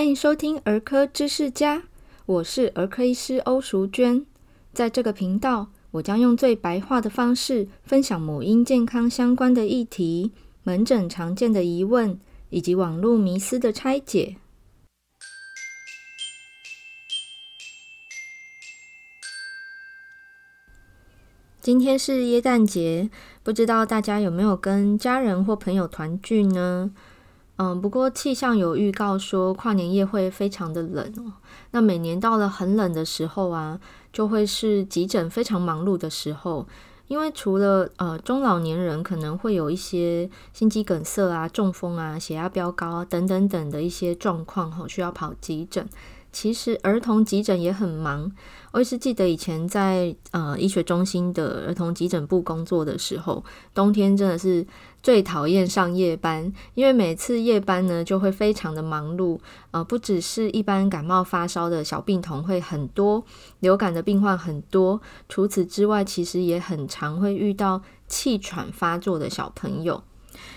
欢迎收听儿科知识家，我是儿科医师欧淑娟。在这个频道，我将用最白话的方式分享母婴健康相关的议题、门诊常见的疑问以及网络迷思的拆解。今天是耶诞节，不知道大家有没有跟家人或朋友团聚呢？嗯，不过气象有预告说跨年夜会非常的冷哦。那每年到了很冷的时候啊，就会是急诊非常忙碌的时候，因为除了呃中老年人可能会有一些心肌梗塞啊、中风啊、血压飙高啊等等等的一些状况吼，需要跑急诊。其实儿童急诊也很忙，我也是记得以前在呃医学中心的儿童急诊部工作的时候，冬天真的是最讨厌上夜班，因为每次夜班呢就会非常的忙碌，呃，不只是一般感冒发烧的小病童会很多，流感的病患很多，除此之外，其实也很常会遇到气喘发作的小朋友。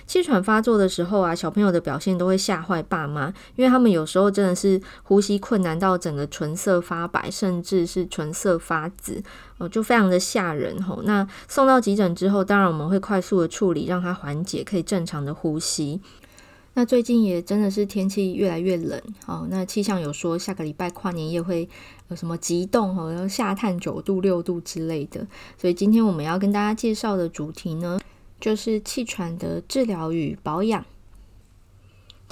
气喘发作的时候啊，小朋友的表现都会吓坏爸妈，因为他们有时候真的是呼吸困难到整个唇色发白，甚至是唇色发紫，哦，就非常的吓人吼。那送到急诊之后，当然我们会快速的处理，让他缓解，可以正常的呼吸。那最近也真的是天气越来越冷，哦，那气象有说下个礼拜跨年夜会有什么急冻吼，要下探九度、六度之类的，所以今天我们要跟大家介绍的主题呢，就是气喘的治疗与保养。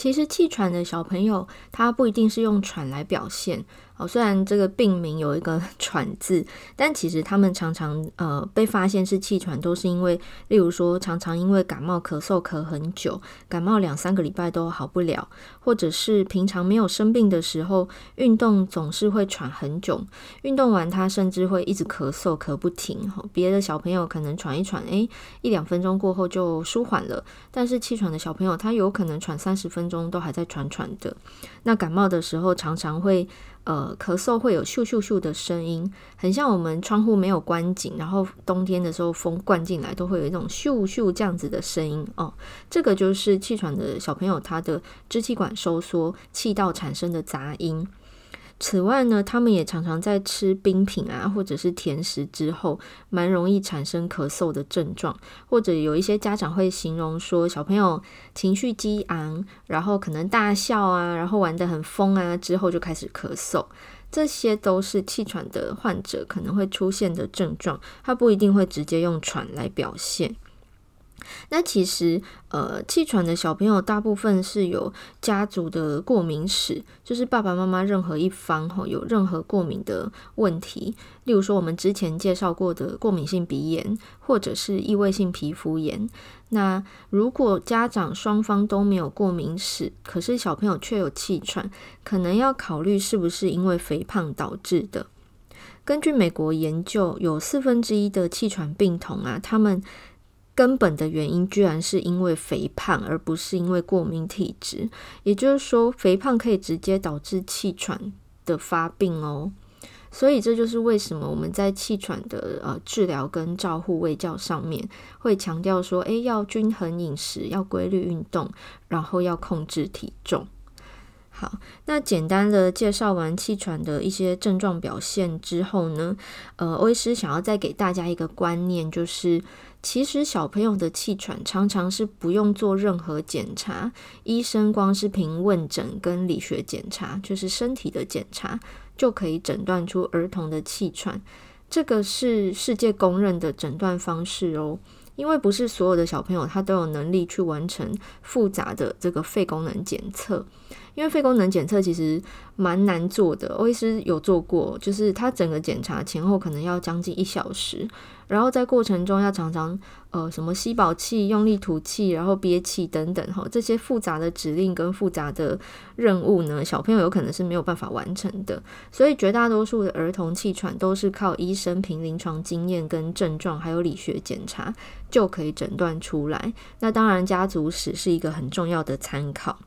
其实气喘的小朋友，他不一定是用喘来表现。哦，虽然这个病名有一个 “喘”字，但其实他们常常呃被发现是气喘，都是因为，例如说常常因为感冒咳嗽咳很久，感冒两三个礼拜都好不了，或者是平常没有生病的时候，运动总是会喘很久，运动完他甚至会一直咳嗽咳不停。别的小朋友可能喘一喘，诶，一两分钟过后就舒缓了，但是气喘的小朋友他有可能喘三十分中都还在喘喘的。那感冒的时候常常会。呃，咳嗽会有咻咻咻的声音，很像我们窗户没有关紧，然后冬天的时候风灌进来，都会有一种咻咻这样子的声音哦。这个就是气喘的小朋友他的支气管收缩，气道产生的杂音。此外呢，他们也常常在吃冰品啊，或者是甜食之后，蛮容易产生咳嗽的症状。或者有一些家长会形容说，小朋友情绪激昂，然后可能大笑啊，然后玩得很疯啊，之后就开始咳嗽。这些都是气喘的患者可能会出现的症状，他不一定会直接用喘来表现。那其实，呃，气喘的小朋友大部分是有家族的过敏史，就是爸爸妈妈任何一方吼有任何过敏的问题，例如说我们之前介绍过的过敏性鼻炎，或者是异位性皮肤炎。那如果家长双方都没有过敏史，可是小朋友却有气喘，可能要考虑是不是因为肥胖导致的。根据美国研究，有四分之一的气喘病童啊，他们根本的原因居然是因为肥胖，而不是因为过敏体质。也就是说，肥胖可以直接导致气喘的发病哦。所以这就是为什么我们在气喘的呃治疗跟照护卫教上面会强调说，诶，要均衡饮食，要规律运动，然后要控制体重。好，那简单的介绍完气喘的一些症状表现之后呢，呃，欧医师想要再给大家一个观念，就是其实小朋友的气喘常常是不用做任何检查，医生光是凭问诊跟理学检查，就是身体的检查，就可以诊断出儿童的气喘。这个是世界公认的诊断方式哦。因为不是所有的小朋友他都有能力去完成复杂的这个肺功能检测，因为肺功能检测其实蛮难做的。欧医师有做过，就是他整个检查前后可能要将近一小时。然后在过程中要常常呃什么吸饱气、用力吐气，然后憋气等等哈，这些复杂的指令跟复杂的任务呢，小朋友有可能是没有办法完成的。所以绝大多数的儿童气喘都是靠医生凭临床经验跟症状，还有理学检查就可以诊断出来。那当然家族史是一个很重要的参考。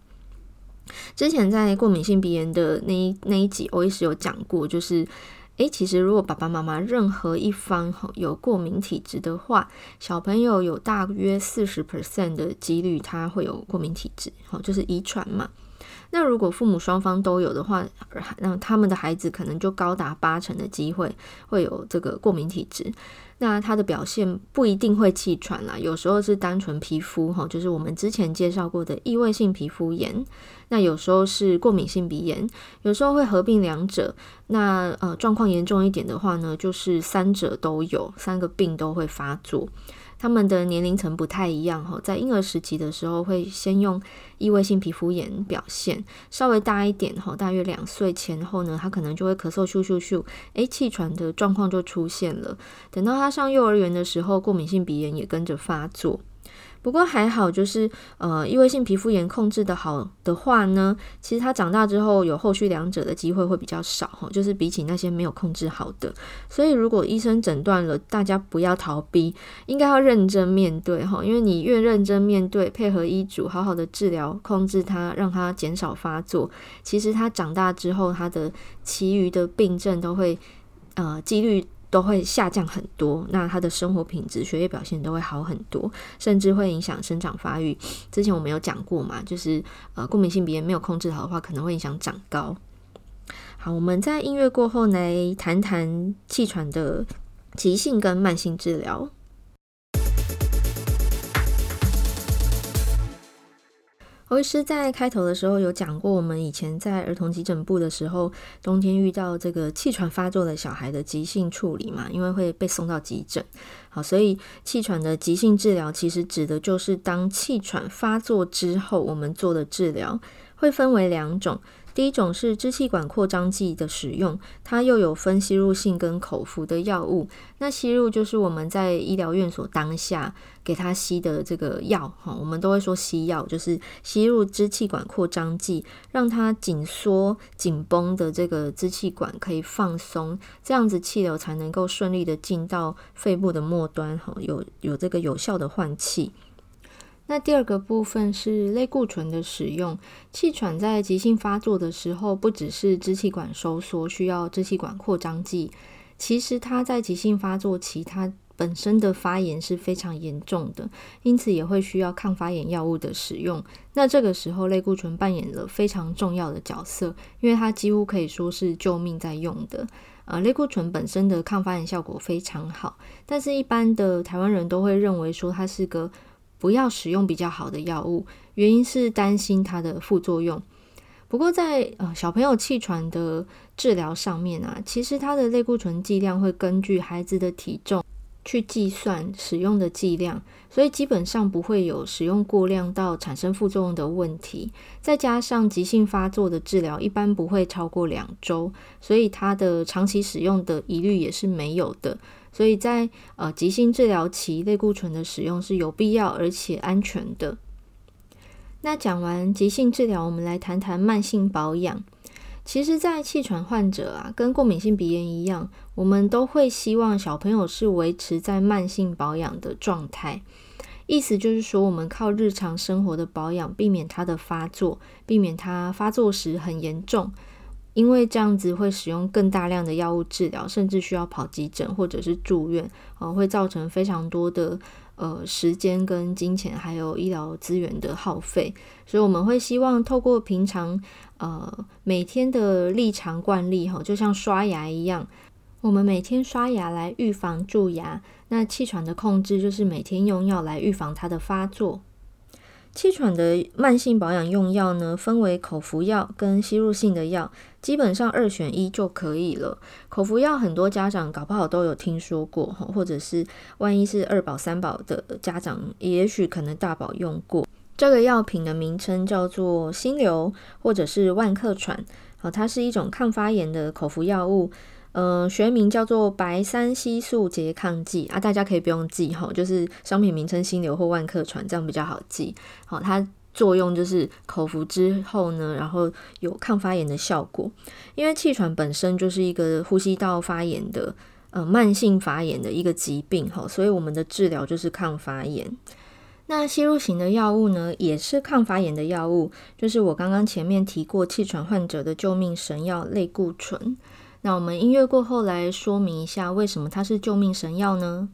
之前在过敏性鼻炎的那一那一集，欧医师有讲过，就是。诶，其实如果爸爸妈妈任何一方有过敏体质的话，小朋友有大约四十 percent 的几率他会有过敏体质，好就是遗传嘛。那如果父母双方都有的话，那他们的孩子可能就高达八成的机会会有这个过敏体质。那他的表现不一定会气喘啦，有时候是单纯皮肤哈，就是我们之前介绍过的异位性皮肤炎。那有时候是过敏性鼻炎，有时候会合并两者。那呃状况严重一点的话呢，就是三者都有，三个病都会发作。他们的年龄层不太一样哈，在婴儿时期的时候会先用异位性皮肤炎表现，稍微大一点哈，大约两岁前后呢，他可能就会咳嗽咻咻咻，诶，气喘的状况就出现了。等到他上幼儿园的时候，过敏性鼻炎也跟着发作。不过还好，就是呃，异位性皮肤炎控制得好的话呢，其实他长大之后有后续两者的机会会比较少哈，就是比起那些没有控制好的。所以如果医生诊断了，大家不要逃避，应该要认真面对哈，因为你越认真面对，配合医嘱，好好的治疗，控制它，让它减少发作，其实他长大之后，他的其余的病症都会呃几率。都会下降很多，那他的生活品质、学业表现都会好很多，甚至会影响生长发育。之前我们有讲过嘛，就是呃过敏性鼻炎没有控制好的话，可能会影响长高。好，我们在音乐过后来谈谈气喘的急性跟慢性治疗。侯医师在开头的时候有讲过，我们以前在儿童急诊部的时候，冬天遇到这个气喘发作的小孩的急性处理嘛，因为会被送到急诊。好，所以气喘的急性治疗其实指的就是当气喘发作之后，我们做的治疗会分为两种。第一种是支气管扩张剂的使用，它又有分吸入性跟口服的药物。那吸入就是我们在医疗院所当下给他吸的这个药，哈，我们都会说吸药，就是吸入支气管扩张剂，让它紧缩紧绷的这个支气管可以放松，这样子气流才能够顺利的进到肺部的末端，哈，有有这个有效的换气。那第二个部分是类固醇的使用。气喘在急性发作的时候，不只是支气管收缩需要支气管扩张剂，其实它在急性发作期，它本身的发炎是非常严重的，因此也会需要抗发炎药物的使用。那这个时候，类固醇扮演了非常重要的角色，因为它几乎可以说是救命在用的。呃，类固醇本身的抗发炎效果非常好，但是一般的台湾人都会认为说它是个。不要使用比较好的药物，原因是担心它的副作用。不过在呃小朋友气喘的治疗上面啊，其实它的类固醇剂量会根据孩子的体重去计算使用的剂量，所以基本上不会有使用过量到产生副作用的问题。再加上急性发作的治疗一般不会超过两周，所以它的长期使用的疑虑也是没有的。所以在呃急性治疗期，类固醇的使用是有必要而且安全的。那讲完急性治疗，我们来谈谈慢性保养。其实，在气喘患者啊，跟过敏性鼻炎一样，我们都会希望小朋友是维持在慢性保养的状态。意思就是说，我们靠日常生活的保养，避免它的发作，避免它发作时很严重。因为这样子会使用更大量的药物治疗，甚至需要跑急诊或者是住院，呃，会造成非常多的呃时间跟金钱，还有医疗资源的耗费。所以我们会希望透过平常呃每天的日常惯例，哈，就像刷牙一样，我们每天刷牙来预防蛀牙。那气喘的控制就是每天用药来预防它的发作。气喘的慢性保养用药呢，分为口服药跟吸入性的药，基本上二选一就可以了。口服药很多家长搞不好都有听说过，或者是万一是二宝三宝的家长，也许可能大宝用过。这个药品的名称叫做心流，或者是万客喘，好，它是一种抗发炎的口服药物。呃，学名叫做白三烯素拮抗剂啊，大家可以不用记哈，就是商品名称心流或万客喘这样比较好记。好，它作用就是口服之后呢，然后有抗发炎的效果。因为气喘本身就是一个呼吸道发炎的呃慢性发炎的一个疾病哈，所以我们的治疗就是抗发炎。那吸入型的药物呢，也是抗发炎的药物，就是我刚刚前面提过气喘患者的救命神药类固醇。那我们音乐过后来说明一下，为什么它是救命神药呢？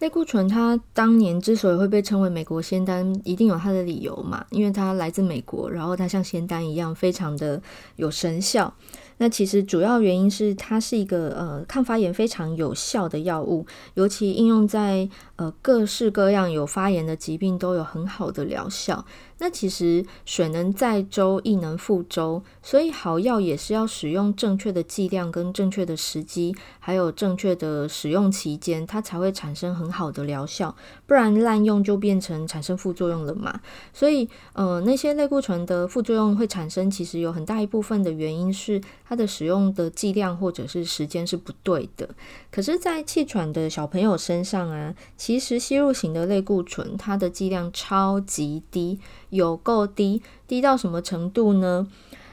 类固醇它当年之所以会被称为美国仙丹，一定有它的理由嘛，因为它来自美国，然后它像仙丹一样，非常的有神效。那其实主要原因是它是一个呃抗发炎非常有效的药物，尤其应用在呃各式各样有发炎的疾病都有很好的疗效。那其实水能载舟，亦能覆舟，所以好药也是要使用正确的剂量跟正确的时机，还有正确的使用期间，它才会产生很好的疗效。不然滥用就变成产生副作用了嘛。所以呃那些类固醇的副作用会产生，其实有很大一部分的原因是它的使用的剂量或者是时间是不对的。可是，在气喘的小朋友身上啊，其实吸入型的类固醇它的剂量超级低。有够低，低到什么程度呢？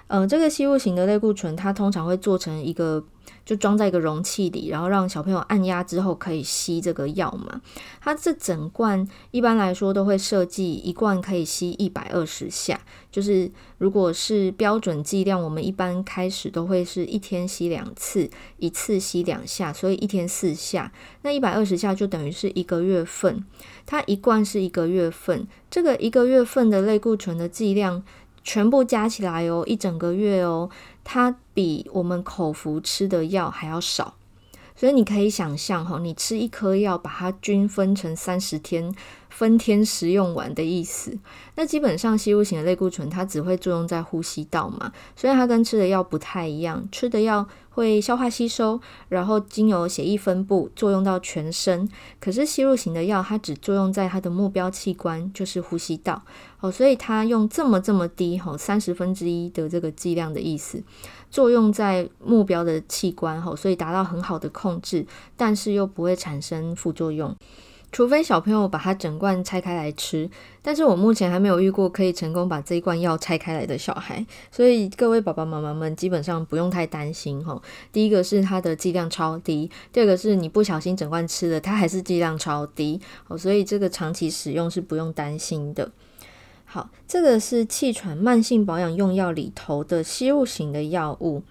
嗯，这个吸入型的类固醇，它通常会做成一个，就装在一个容器里，然后让小朋友按压之后可以吸这个药嘛。它这整罐一般来说都会设计一罐可以吸一百二十下，就是如果是标准剂量，我们一般开始都会是一天吸两次，一次吸两下，所以一天四下。那一百二十下就等于是一个月份，它一罐是一个月份，这个一个月份的类固醇的剂量。全部加起来哦，一整个月哦，它比我们口服吃的药还要少，所以你可以想象哈，你吃一颗药，把它均分成三十天。分天食用完的意思。那基本上吸入型的类固醇，它只会作用在呼吸道嘛，所以它跟吃的药不太一样。吃的药会消化吸收，然后经由血液分布作用到全身。可是吸入型的药，它只作用在它的目标器官，就是呼吸道。哦，所以它用这么这么低，吼，三十分之一的这个剂量的意思，作用在目标的器官，吼，所以达到很好的控制，但是又不会产生副作用。除非小朋友把它整罐拆开来吃，但是我目前还没有遇过可以成功把这一罐药拆开来的小孩，所以各位爸爸妈妈们基本上不用太担心哈。第一个是它的剂量超低，第二个是你不小心整罐吃了，它还是剂量超低哦，所以这个长期使用是不用担心的。好，这个是气喘慢性保养用药里头的吸入型的药物。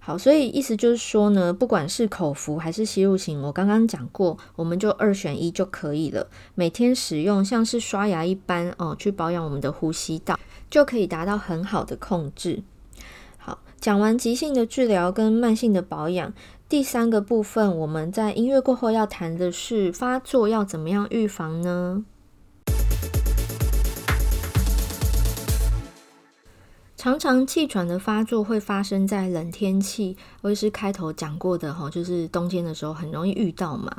好，所以意思就是说呢，不管是口服还是吸入型，我刚刚讲过，我们就二选一就可以了。每天使用，像是刷牙一般哦，去保养我们的呼吸道，就可以达到很好的控制。好，讲完急性的治疗跟慢性的保养，第三个部分，我们在音乐过后要谈的是发作要怎么样预防呢？常常气喘的发作会发生在冷天气，我也是开头讲过的哈，就是冬天的时候很容易遇到嘛。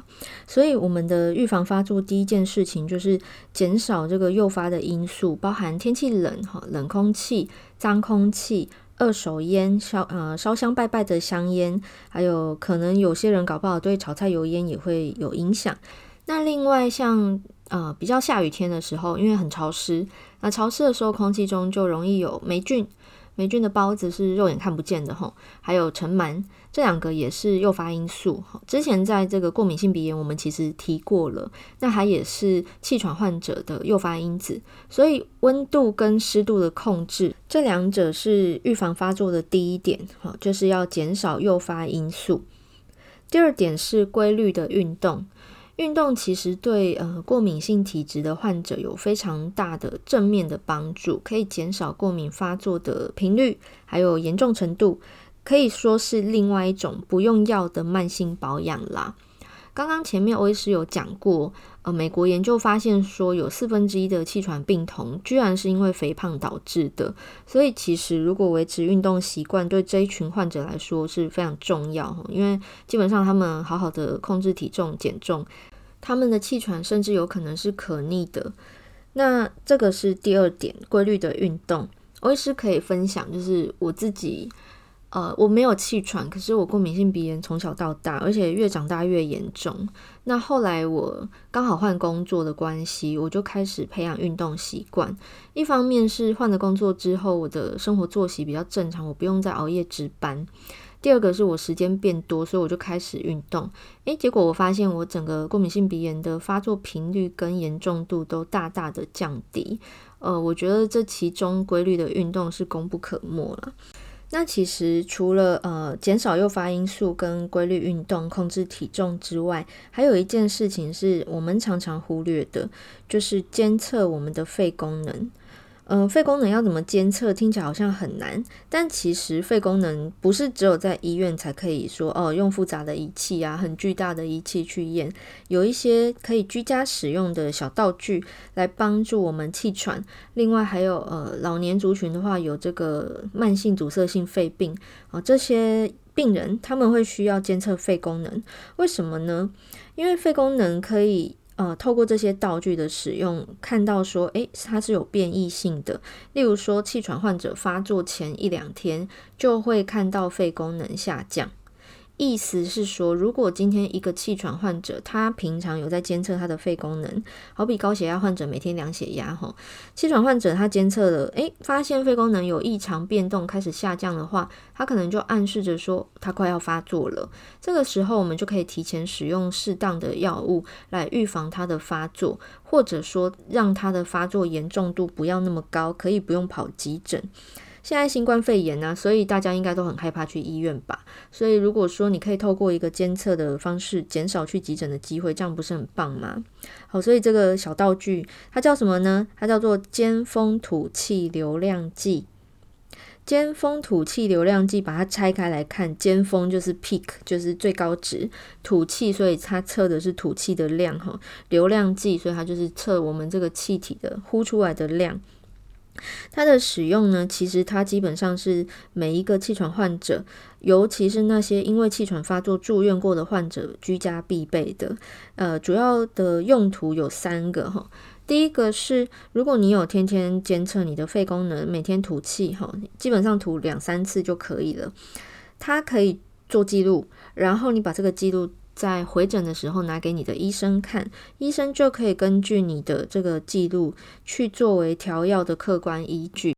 所以我们的预防发作第一件事情就是减少这个诱发的因素，包含天气冷哈、冷空气、脏空气、二手烟、烧呃烧香拜拜的香烟，还有可能有些人搞不好对炒菜油烟也会有影响。那另外像呃比较下雨天的时候，因为很潮湿。那潮湿的时候，空气中就容易有霉菌，霉菌的孢子是肉眼看不见的吼，还有尘螨，这两个也是诱发因素。之前在这个过敏性鼻炎，我们其实提过了，那它也是气喘患者的诱发因子。所以温度跟湿度的控制，这两者是预防发作的第一点，哈，就是要减少诱发因素。第二点是规律的运动。运动其实对呃过敏性体质的患者有非常大的正面的帮助，可以减少过敏发作的频率，还有严重程度，可以说是另外一种不用药的慢性保养啦。刚刚前面欧医师有讲过，呃，美国研究发现说有四分之一的气喘病童居然是因为肥胖导致的，所以其实如果维持运动习惯，对这一群患者来说是非常重要，因为基本上他们好好的控制体重、减重，他们的气喘甚至有可能是可逆的。那这个是第二点，规律的运动，我也是可以分享，就是我自己。呃，我没有气喘，可是我过敏性鼻炎从小到大，而且越长大越严重。那后来我刚好换工作的关系，我就开始培养运动习惯。一方面是换了工作之后，我的生活作息比较正常，我不用再熬夜值班。第二个是我时间变多，所以我就开始运动。诶，结果我发现我整个过敏性鼻炎的发作频率跟严重度都大大的降低。呃，我觉得这其中规律的运动是功不可没了。那其实除了呃减少诱发因素跟规律运动、控制体重之外，还有一件事情是我们常常忽略的，就是监测我们的肺功能。呃，肺功能要怎么监测？听起来好像很难，但其实肺功能不是只有在医院才可以说哦，用复杂的仪器啊，很巨大的仪器去验。有一些可以居家使用的小道具来帮助我们气喘。另外还有呃，老年族群的话，有这个慢性阻塞性肺病啊，这些病人他们会需要监测肺功能。为什么呢？因为肺功能可以。呃，透过这些道具的使用，看到说，诶，它是有变异性的。例如说，气喘患者发作前一两天，就会看到肺功能下降。意思是说，如果今天一个气喘患者，他平常有在监测他的肺功能，好比高血压患者每天量血压，哈，气喘患者他监测了，诶，发现肺功能有异常变动，开始下降的话，他可能就暗示着说他快要发作了。这个时候，我们就可以提前使用适当的药物来预防他的发作，或者说让他的发作严重度不要那么高，可以不用跑急诊。现在新冠肺炎呢、所以大家应该都很害怕去医院吧？所以如果说你可以透过一个监测的方式，减少去急诊的机会，这样不是很棒吗？好，所以这个小道具它叫什么呢？它叫做尖峰吐气流量计。尖峰吐气流量计，把它拆开来看，尖峰就是 peak，就是最高值，吐气，所以它测的是吐气的量哈。流量计，所以它就是测我们这个气体的呼出来的量。它的使用呢，其实它基本上是每一个气喘患者，尤其是那些因为气喘发作住院过的患者，居家必备的。呃，主要的用途有三个哈。第一个是，如果你有天天监测你的肺功能，每天吐气哈，基本上吐两三次就可以了。它可以做记录，然后你把这个记录。在回诊的时候拿给你的医生看，医生就可以根据你的这个记录去作为调药的客观依据。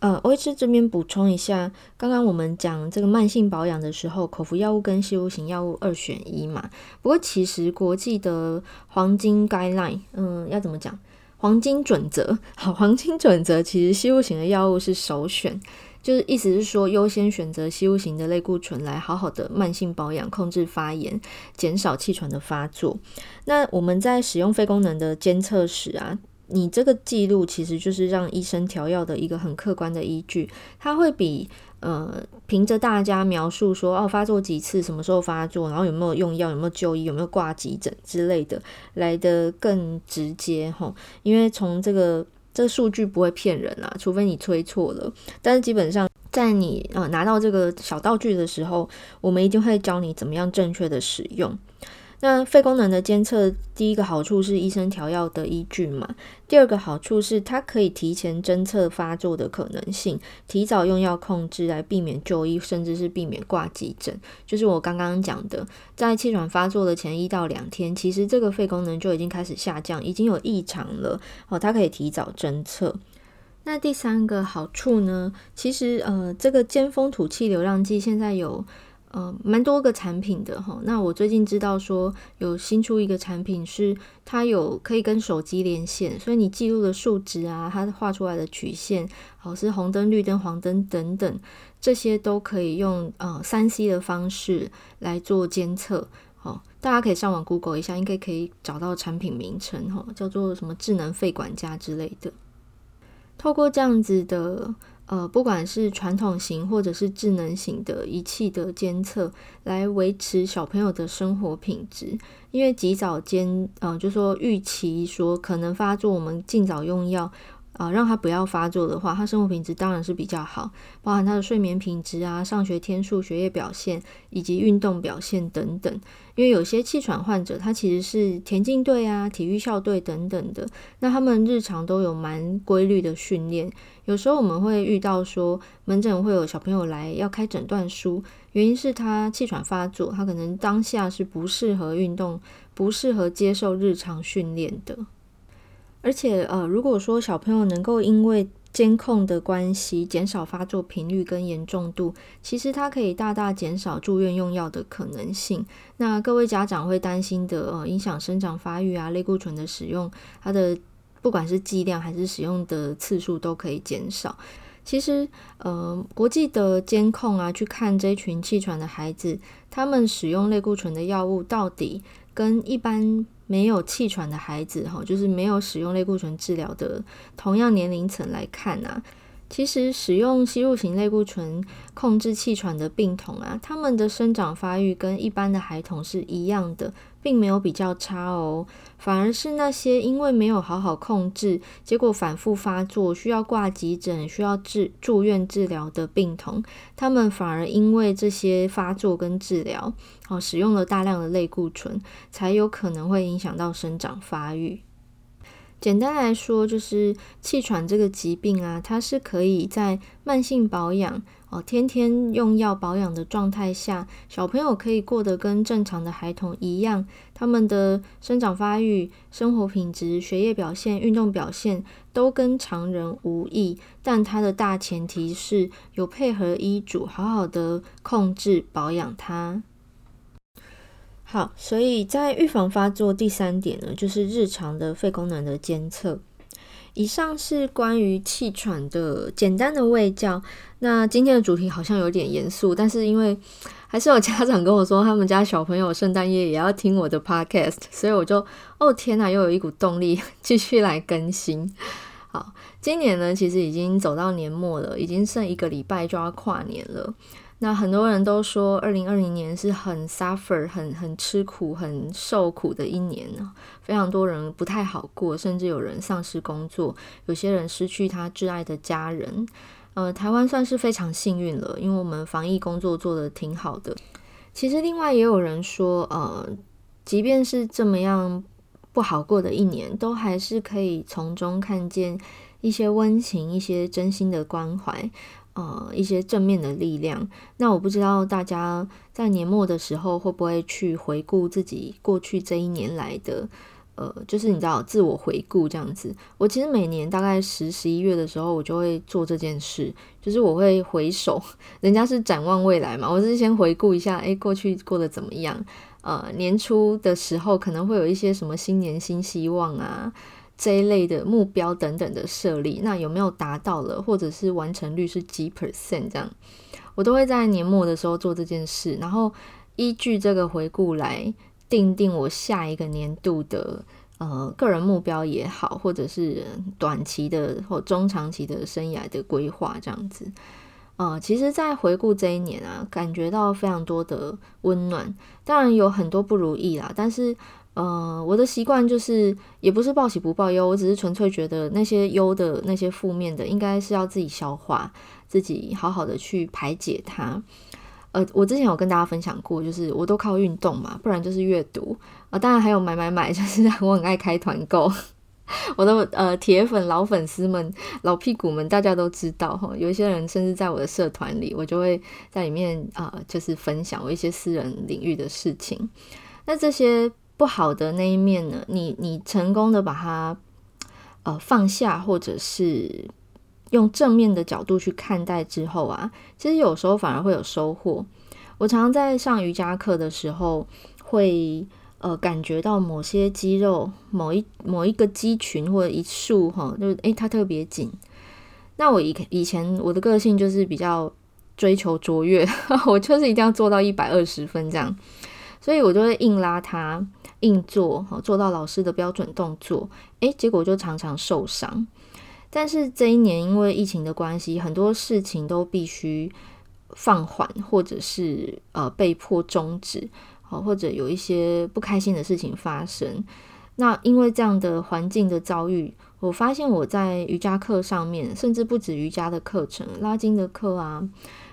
呃，欧医师这边补充一下，刚刚我们讲这个慢性保养的时候，口服药物跟吸入型药物二选一嘛。不过其实国际的黄金 guideline，嗯，要怎么讲？黄金准则，好，黄金准则其实吸入型的药物是首选。就是意思是说，优先选择吸入型的类固醇来好好的慢性保养、控制发炎、减少气喘的发作。那我们在使用肺功能的监测时啊，你这个记录其实就是让医生调药的一个很客观的依据。它会比呃凭着大家描述说哦发作几次、什么时候发作，然后有没有用药、有没有就医、有没有挂急诊之类的来得更直接吼。因为从这个。这数据不会骗人啊，除非你吹错了。但是基本上，在你呃拿到这个小道具的时候，我们一定会教你怎么样正确的使用。那肺功能的监测，第一个好处是医生调药的依据嘛。第二个好处是它可以提前侦测发作的可能性，提早用药控制来避免就医，甚至是避免挂急诊。就是我刚刚讲的，在气喘发作的前一到两天，其实这个肺功能就已经开始下降，已经有异常了哦，它可以提早侦测。那第三个好处呢，其实呃，这个尖峰吐气流量计现在有。呃，蛮多个产品的哈。那我最近知道说有新出一个产品，是它有可以跟手机连线，所以你记录的数值啊，它画出来的曲线，好是红灯、绿灯、黄灯等等，这些都可以用呃三 C 的方式来做监测。好，大家可以上网 Google 一下，应该可以找到产品名称哈，叫做什么智能肺管家之类的。透过这样子的。呃，不管是传统型或者是智能型的仪器的监测，来维持小朋友的生活品质。因为及早监，呃，就说预期说可能发作，我们尽早用药。啊，让他不要发作的话，他生活品质当然是比较好，包含他的睡眠品质啊、上学天数、学业表现以及运动表现等等。因为有些气喘患者，他其实是田径队啊、体育校队等等的，那他们日常都有蛮规律的训练。有时候我们会遇到说，门诊会有小朋友来要开诊断书，原因是他气喘发作，他可能当下是不适合运动、不适合接受日常训练的。而且，呃，如果说小朋友能够因为监控的关系减少发作频率跟严重度，其实它可以大大减少住院用药的可能性。那各位家长会担心的，呃，影响生长发育啊，类固醇的使用，它的不管是剂量还是使用的次数都可以减少。其实，呃，国际的监控啊，去看这群气喘的孩子，他们使用类固醇的药物到底跟一般没有气喘的孩子，哈，就是没有使用类固醇治疗的同样年龄层来看啊。其实使用吸入型类固醇控制气喘的病童啊，他们的生长发育跟一般的孩童是一样的，并没有比较差哦。反而是那些因为没有好好控制，结果反复发作，需要挂急诊、需要治住院治疗的病童，他们反而因为这些发作跟治疗，哦，使用了大量的类固醇，才有可能会影响到生长发育。简单来说，就是气喘这个疾病啊，它是可以在慢性保养哦，天天用药保养的状态下，小朋友可以过得跟正常的孩童一样，他们的生长发育、生活品质、学业表现、运动表现都跟常人无异。但它的大前提是有配合医嘱，好好的控制保养它。好，所以在预防发作第三点呢，就是日常的肺功能的监测。以上是关于气喘的简单的卫教。那今天的主题好像有点严肃，但是因为还是有家长跟我说，他们家小朋友圣诞夜也要听我的 podcast，所以我就哦天哪，又有一股动力 继续来更新。好，今年呢，其实已经走到年末了，已经剩一个礼拜就要跨年了。那很多人都说，二零二零年是很 suffer、很很吃苦、很受苦的一年呢。非常多人不太好过，甚至有人丧失工作，有些人失去他挚爱的家人。呃，台湾算是非常幸运了，因为我们防疫工作做得挺好的。其实，另外也有人说，呃，即便是这么样不好过的一年，都还是可以从中看见一些温情、一些真心的关怀。呃，一些正面的力量。那我不知道大家在年末的时候会不会去回顾自己过去这一年来的，呃，就是你知道自我回顾这样子。我其实每年大概十十一月的时候，我就会做这件事，就是我会回首，人家是展望未来嘛，我是先回顾一下，诶，过去过得怎么样？呃，年初的时候可能会有一些什么新年新希望啊。这一类的目标等等的设立，那有没有达到了，或者是完成率是几 percent 这样，我都会在年末的时候做这件事，然后依据这个回顾来定定我下一个年度的呃个人目标也好，或者是短期的或中长期的生涯的规划这样子。呃，其实，在回顾这一年啊，感觉到非常多的温暖，当然有很多不如意啦，但是。呃，我的习惯就是，也不是报喜不报忧，我只是纯粹觉得那些忧的、那些负面的，应该是要自己消化，自己好好的去排解它。呃，我之前有跟大家分享过，就是我都靠运动嘛，不然就是阅读啊、当然还有买买买，就是我很爱开团购。我的呃铁粉、老粉丝们、老屁股们，大家都知道哈，有一些人甚至在我的社团里，我就会在里面啊、就是分享我一些私人领域的事情。那这些。不好的那一面呢，你你成功的把它呃放下，或者是用正面的角度去看待之后啊，其实有时候反而会有收获。我常常在上瑜伽课的时候，会呃感觉到某些肌肉、某一某一个肌群或者一束哈，就是诶它特别紧。那我以以前我的个性就是比较追求卓越，我就是一定要做到一百二十分这样，所以我就会硬拉他。硬做，好做到老师的标准动作，诶，结果就常常受伤。但是这一年因为疫情的关系，很多事情都必须放缓，或者是呃被迫终止，好或者有一些不开心的事情发生。那因为这样的环境的遭遇，我发现我在瑜伽课上面，甚至不止瑜伽的课程，拉筋的课啊，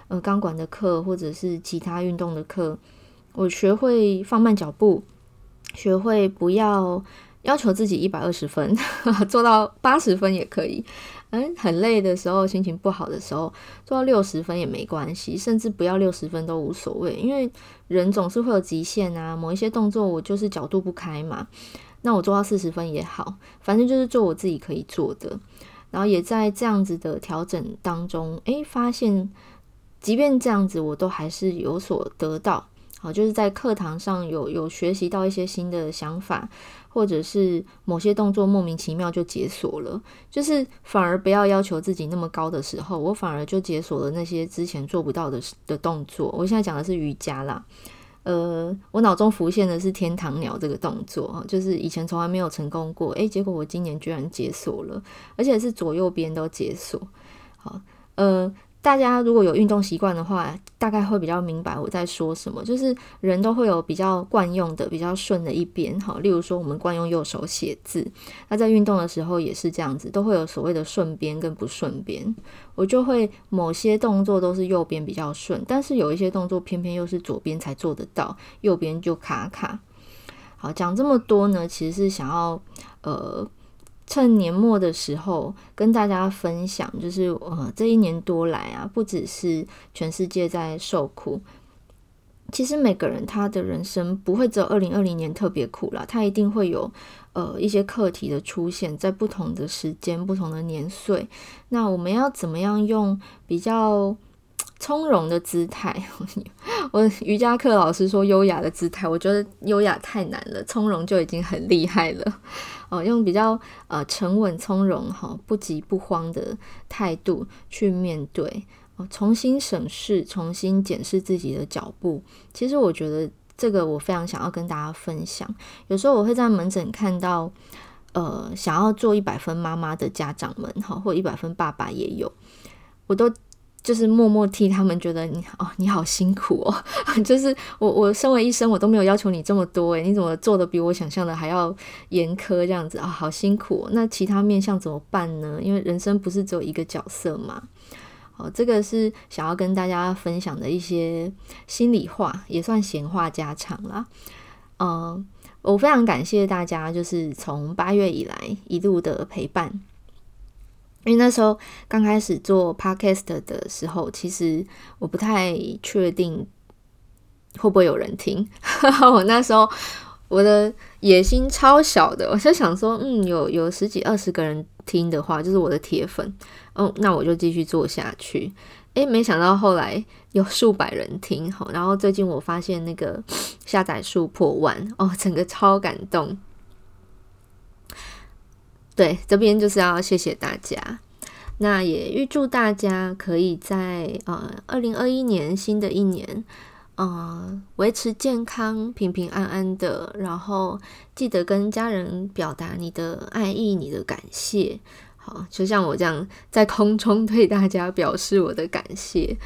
呃，钢管的课，或者是其他运动的课，我学会放慢脚步。学会不要要求自己一百二十分，做到八十分也可以。嗯，很累的时候，心情不好的时候，做到六十分也没关系，甚至不要六十分都无所谓。因为人总是会有极限啊，某一些动作我就是角度不开嘛，那我做到四十分也好，反正就是做我自己可以做的。然后也在这样子的调整当中，诶，发现即便这样子，我都还是有所得到。好，就是在课堂上有有学习到一些新的想法，或者是某些动作莫名其妙就解锁了，就是反而不要要求自己那么高的时候，我反而就解锁了那些之前做不到的的动作。我现在讲的是瑜伽啦，呃，我脑中浮现的是天堂鸟这个动作，就是以前从来没有成功过，诶，结果我今年居然解锁了，而且是左右边都解锁，好，呃。大家如果有运动习惯的话，大概会比较明白我在说什么。就是人都会有比较惯用的、比较顺的一边，哈。例如说，我们惯用右手写字，那在运动的时候也是这样子，都会有所谓的顺边跟不顺边。我就会某些动作都是右边比较顺，但是有一些动作偏偏又是左边才做得到，右边就卡卡。好，讲这么多呢，其实是想要呃。趁年末的时候跟大家分享，就是呃这一年多来啊，不只是全世界在受苦，其实每个人他的人生不会只有二零二零年特别苦啦，他一定会有呃一些课题的出现在不同的时间、不同的年岁。那我们要怎么样用比较从容的姿态？我瑜伽课老师说优雅的姿态，我觉得优雅太难了，从容就已经很厉害了。哦，用比较呃沉稳从容哈，不急不慌的态度去面对，哦，重新审视、重新检视自己的脚步。其实我觉得这个我非常想要跟大家分享。有时候我会在门诊看到，呃，想要做一百分妈妈的家长们哈，或一百分爸爸也有，我都。就是默默替他们觉得你哦，你好辛苦哦。就是我我身为医生，我都没有要求你这么多诶，你怎么做的比我想象的还要严苛这样子啊？好辛苦。那其他面向怎么办呢？因为人生不是只有一个角色嘛。哦，这个是想要跟大家分享的一些心里话，也算闲话家常啦。嗯，我非常感谢大家，就是从八月以来一路的陪伴。因为那时候刚开始做 podcast 的时候，其实我不太确定会不会有人听。我那时候我的野心超小的，我就想说，嗯，有有十几二十个人听的话，就是我的铁粉，嗯，那我就继续做下去。诶，没想到后来有数百人听，好，然后最近我发现那个下载数破万，哦，整个超感动。对，这边就是要谢谢大家，那也预祝大家可以在呃二零二一年新的一年，呃维持健康、平平安安的，然后记得跟家人表达你的爱意、你的感谢。好，就像我这样在空中对大家表示我的感谢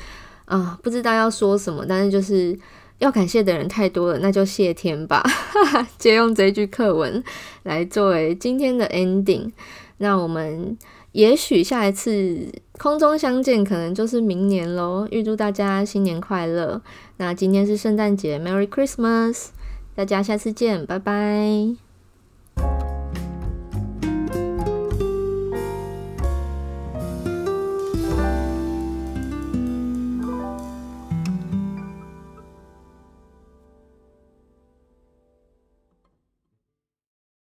啊、不知道要说什么，但是就是。要感谢的人太多了，那就谢天吧。借用这句课文来作为今天的 ending。那我们也许下一次空中相见，可能就是明年喽。预祝大家新年快乐！那今天是圣诞节，Merry Christmas！大家下次见，拜拜。